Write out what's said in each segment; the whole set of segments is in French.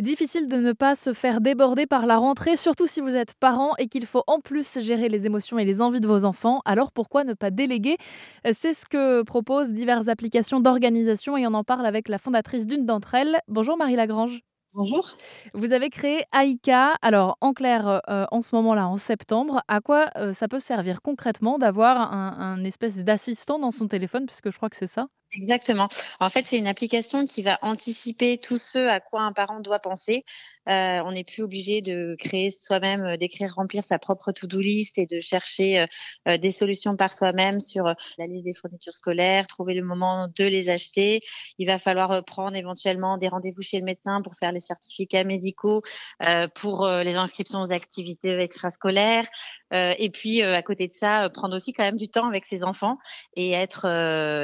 Difficile de ne pas se faire déborder par la rentrée, surtout si vous êtes parent et qu'il faut en plus gérer les émotions et les envies de vos enfants. Alors pourquoi ne pas déléguer? C'est ce que proposent diverses applications d'organisation et on en parle avec la fondatrice d'une d'entre elles. Bonjour Marie Lagrange. Bonjour. Vous avez créé Aïka. Alors, en clair, euh, en ce moment-là, en septembre, à quoi euh, ça peut servir concrètement d'avoir un, un espèce d'assistant dans son téléphone, puisque je crois que c'est ça? Exactement. En fait, c'est une application qui va anticiper tout ce à quoi un parent doit penser. Euh, on n'est plus obligé de créer soi-même, euh, d'écrire, remplir sa propre to-do list et de chercher euh, euh des solutions par soi-même sur euh, la liste des fournitures scolaires, trouver le moment de les acheter. Il va falloir prendre éventuellement des rendez-vous chez le médecin pour faire les certificats médicaux, euh, pour les inscriptions aux activités extrascolaires. et puis, à côté de ça, prendre aussi quand même du temps avec ses enfants et être,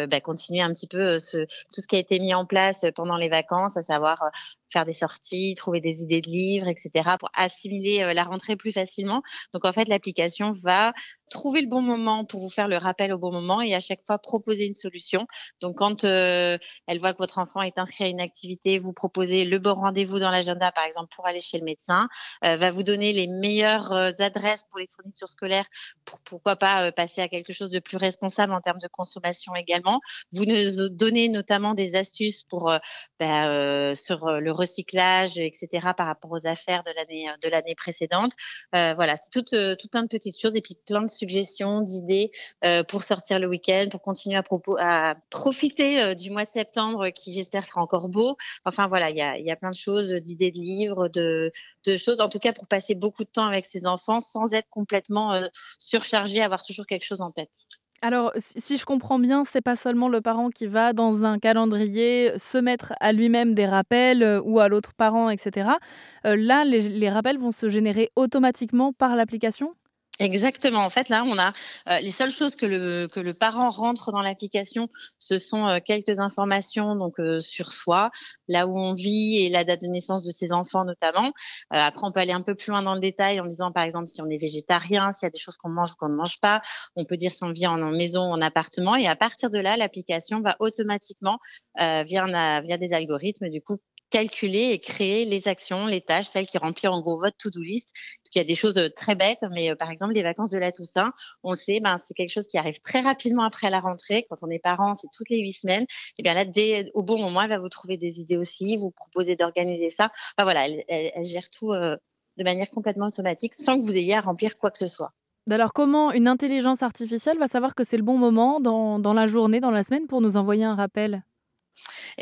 bah, continuer un petit peu ce, tout ce qui a été mis en place pendant les vacances, à savoir faire des sorties, trouver des idées de livres, etc., pour assimiler la rentrée plus facilement. Donc en fait, l'application va trouver le bon moment pour vous faire le rappel au bon moment et à chaque fois proposer une solution. Donc quand euh, elle voit que votre enfant est inscrit à une activité, vous proposez le bon rendez-vous dans l'agenda, par exemple, pour aller chez le médecin, euh, va vous donner les meilleures euh, adresses pour les fournitures scolaires, pour pourquoi pas passer à quelque chose de plus responsable en termes de consommation également. Vous nous donnez notamment des astuces pour bah, sur le recyclage, etc., par rapport aux affaires de l'année l'année précédente. voilà, c'est tout, tout plein de petites choses et puis plein de suggestions, d'idées euh, pour sortir le week-end, pour continuer à, profiter euh, du mois de septembre qui j'espère sera encore beau. Enfin voilà, il y a, plein de choses, d'idées de livres, de, choses, en tout cas pour passer beaucoup de temps avec ses enfants sans être complètement euh, surchargé, avoir toujours quelque chose en tête. Alors, si je comprends bien, c'est pas seulement le parent qui va dans un calendrier se mettre à lui-même des rappels ou à l'autre parent, etc. là, les, les rappels vont se générer automatiquement par l'application? Exactement. En fait, là, on a euh, les seules choses que le que le parent rentre dans l'application, ce sont euh, quelques informations donc euh, sur soi, là où on vit et la date de naissance de ses enfants notamment. après, on peut aller un peu plus loin dans le détail en disant par exemple si on est végétarien, s'il y a des choses qu'on mange ou qu'on ne mange pas. On peut dire si on vit en, maison ou en appartement. Et à partir de là, l'application va automatiquement via via des algorithmes du coup calculer et créer les actions, les tâches, celles qui remplissent en gros votre to-do list. Parce qu'il y a des choses euh, très bêtes, mais euh, par exemple les vacances de la Toussaint, on le sait, ben c'est quelque chose qui arrive très rapidement après la rentrée. Quand on est parent, c'est toutes les huit semaines. Et bien là, dès au bon moment, elle va vous trouver des idées aussi, vous proposer d'organiser ça. Enfin voilà, elle, gère tout euh, de manière complètement automatique, sans que vous ayez à remplir quoi que ce soit. Alors comment une intelligence artificielle va savoir que c'est le bon moment dans la journée, dans la semaine, pour nous envoyer un rappel?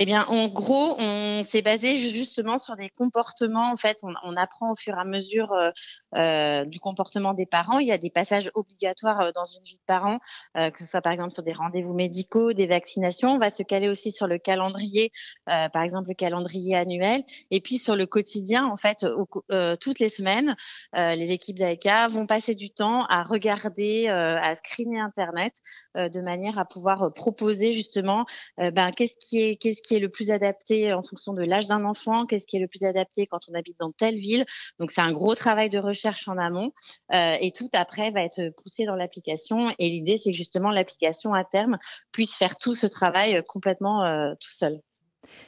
Eh bien, en gros, on s'est basé justement sur des comportements. En fait, on, apprend au fur et à mesure euh, euh, du comportement des parents. Il y a des passages obligatoires euh, dans une vie de parent, euh, que ce soit par exemple sur des rendez-vous médicaux, des vaccinations. On va se caler aussi sur le calendrier, par exemple le calendrier annuel, et puis sur le quotidien. En fait, toutes les semaines, les équipes d'AECA vont passer du temps à regarder, à screener Internet, de manière à pouvoir proposer justement, ben qu'est-ce qui est qu'est-ce qui est le plus adapté en fonction de l'âge d'un enfant, qu'est-ce qui est le plus adapté quand on habite dans telle ville. Donc c'est un gros travail de recherche en amont euh, et tout après va être poussé dans l'application. Et l'idée c'est que justement l'application à terme puisse faire tout ce travail euh, complètement euh, tout seul.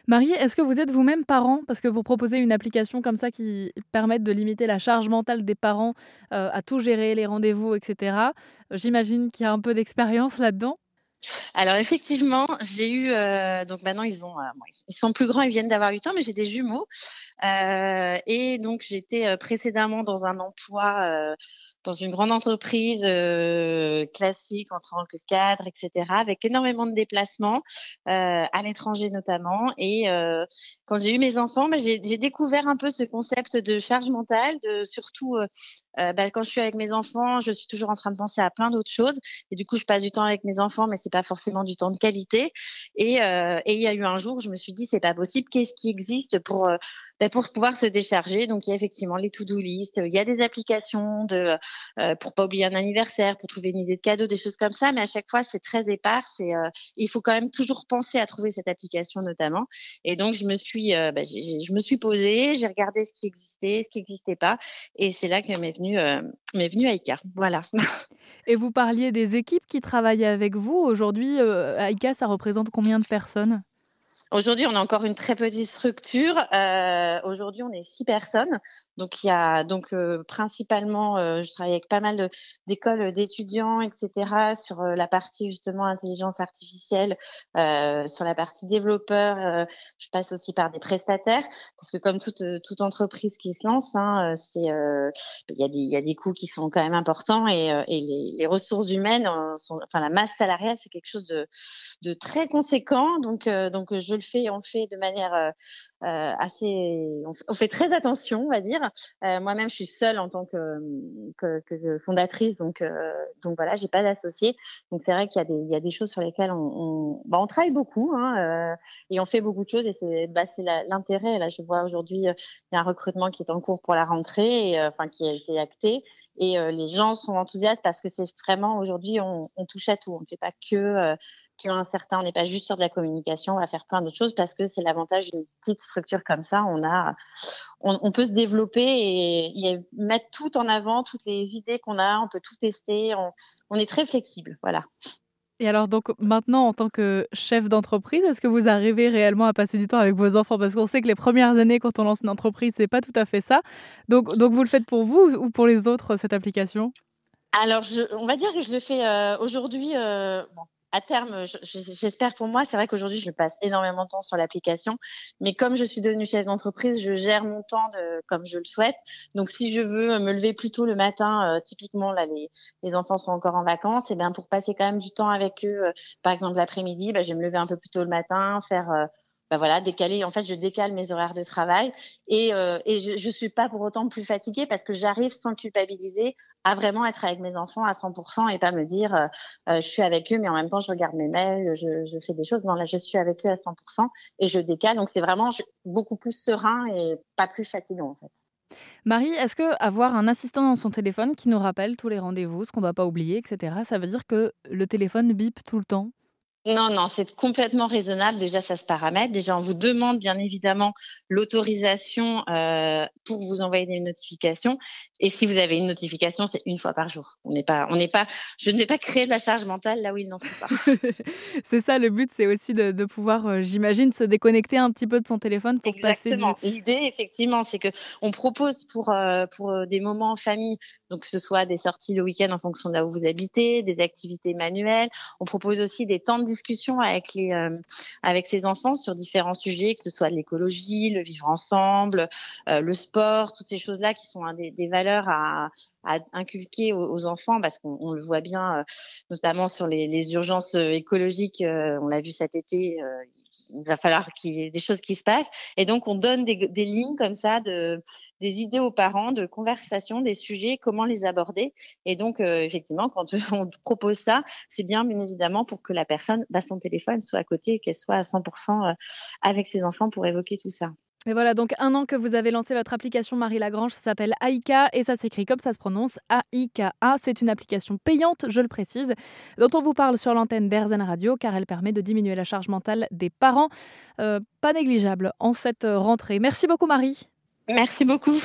Marie, est-ce que vous êtes vous-même parent? Parce que vous proposez une application comme ça qui permette de limiter la charge mentale des parents à tout gérer, les rendez-vous, etc. J'imagine qu'il y a un peu d'expérience là-dedans. Alors effectivement, j'ai eu euh, donc maintenant euh, ils sont plus grands, ils viennent d'avoir 8 ans, mais j'ai des jumeaux euh, et donc j'étais précédemment dans un emploi dans une grande entreprise classique en tant que cadre, etc., avec énormément de déplacements à l'étranger notamment. Et quand j'ai eu mes enfants, bah, j'ai découvert un peu ce concept de charge mentale, de surtout bah, quand je suis avec mes enfants, je suis toujours en train de penser à plein d'autres choses. Et du coup, je passe du temps avec mes enfants, mais c'est pas forcément du temps de qualité. Et, et il y a eu un jour je me suis dit, c'est pas possible. Qu'est-ce qui existe pour ben, pour pouvoir se décharger. Donc il y a effectivement les to-do list, il y a des applications de euh, pour pas oublier un anniversaire, pour trouver une idée de cadeau, des choses comme ça. Mais à chaque fois c'est très épars. C'est euh, il faut quand même toujours penser à trouver cette application notamment. Et donc je me suis euh, ben, je me suis posée, j'ai regardé ce qui existait, ce qui n'existait pas, et c'est là que m'est venu euh, m'est venu Aika. Voilà. Et vous parliez des équipes qui travaillaient avec vous. Aujourd'hui, Aika, ça représente combien de personnes? Aujourd'hui, on a encore une très petite structure. Euh, aujourd'hui, on est six personnes. Donc, il y a donc euh, principalement, euh, je travaille avec pas mal d'écoles d'étudiants, etc. Sur la partie justement intelligence artificielle, sur la partie développeur. je passe aussi par des prestataires parce que comme toute toute entreprise qui se lance, hein, c'est il y a des il y a des coûts qui sont quand même importants et, et les, les, ressources humaines, sont, enfin la masse salariale, c'est quelque chose de de très conséquent. Donc donc je fait, on fait de manière euh, euh, assez, on fait, très attention, on va dire. Euh, moi-même, je suis seule en tant que, fondatrice, donc donc voilà, j'ai pas d'associé. Donc c'est vrai qu'il y a des il y a des choses sur lesquelles on bah, travaille beaucoup hein, et on fait beaucoup de choses et c'est bah, l'intérêt. Là, je vois aujourd'hui il y a un recrutement qui est en cours pour la rentrée, et, enfin qui a été acté et les gens sont enthousiastes parce que c'est vraiment aujourd'hui on, on, touche à tout. On ne fait pas que un certain, on n'est pas juste sur de la communication, on va faire plein d'autres choses parce que c'est l'avantage d'une petite structure comme ça. On a, on, peut se développer et, mettre tout en avant, toutes les idées qu'on a, on peut tout tester. On, est très flexible, voilà. Et alors donc maintenant en tant que chef d'entreprise, est-ce que vous arrivez réellement à passer du temps avec vos enfants? Parce qu'on sait que les premières années quand on lance une entreprise, c'est pas tout à fait ça. Donc, donc vous le faites pour vous ou pour les autres cette application? Alors, on va dire que je le fais euh, aujourd'hui. Euh, à terme, j'espère pour moi, c'est vrai qu'aujourd'hui, je passe énormément de temps sur l'application, mais comme je suis devenue chef d'entreprise, je gère mon temps de, comme je le souhaite. Donc, si je veux me lever plus tôt le matin, euh, typiquement, là, les, les enfants sont encore en vacances, et bien pour passer quand même du temps avec eux, euh, par exemple l'après-midi, bah, je vais me lever un peu plus tôt le matin, faire bah voilà, décaler. En fait, je décale mes horaires de travail et, euh, et je, je suis pas pour autant plus fatiguée parce que j'arrive sans culpabiliser à vraiment être avec mes enfants à 100% et pas me dire euh, euh, je suis avec eux mais en même temps je regarde mes mails, je, fais des choses. Non, là je suis avec eux à 100% et je décale. Donc c'est vraiment beaucoup plus serein et pas plus fatigant. Marie, est-ce que avoir un assistant dans son téléphone qui nous rappelle tous les rendez-vous, ce qu'on ne doit pas oublier, etc., ça veut dire que le téléphone bip tout le temps? Non, non, c'est complètement raisonnable. Déjà, ça se paramètre. Déjà, on vous demande bien évidemment l'autorisation euh, pour vous envoyer des notifications. Et si vous avez une notification, c'est une fois par jour. On n'est pas, on n'est pas. Je ne vais pas créer de la charge mentale là où il n'en faut pas. c'est ça le but, c'est aussi de, de pouvoir, euh, j'imagine, se déconnecter un petit peu de son téléphone pour Exactement. passer. Du... L'idée, effectivement, c'est que on propose pour euh, pour des moments en famille, donc que ce soit des sorties le week-end en fonction de là où vous habitez, des activités manuelles. On propose aussi des temps de discussion avec les euh, avec ses enfants sur différents sujets, que ce soit l'écologie, le vivre ensemble, euh, le sport, toutes ces choses-là qui sont des, valeurs à, à inculquer aux, enfants parce qu'on le voit bien, euh, notamment sur les urgences écologiques. on l'a vu cet été. Il va falloir qu'il y ait des choses qui se passent et donc on donne des, lignes comme ça de des idées aux parents de conversation des sujets comment les aborder et donc effectivement quand on propose ça c'est bien bien évidemment pour que la personne bah, son téléphone soit à côté qu'elle soit à 100% euh, avec ses enfants pour évoquer tout ça. Et voilà, donc un an que vous avez lancé votre application Marie Lagrange, ça s'appelle Aika et ça s'écrit comme ça se prononce, A-I-K-A. C'est une application payante, je le précise, dont on vous parle sur l'antenne d'Airzen Radio car elle permet de diminuer la charge mentale des parents. Euh, pas négligeable en cette rentrée. Merci beaucoup Marie. Merci beaucoup.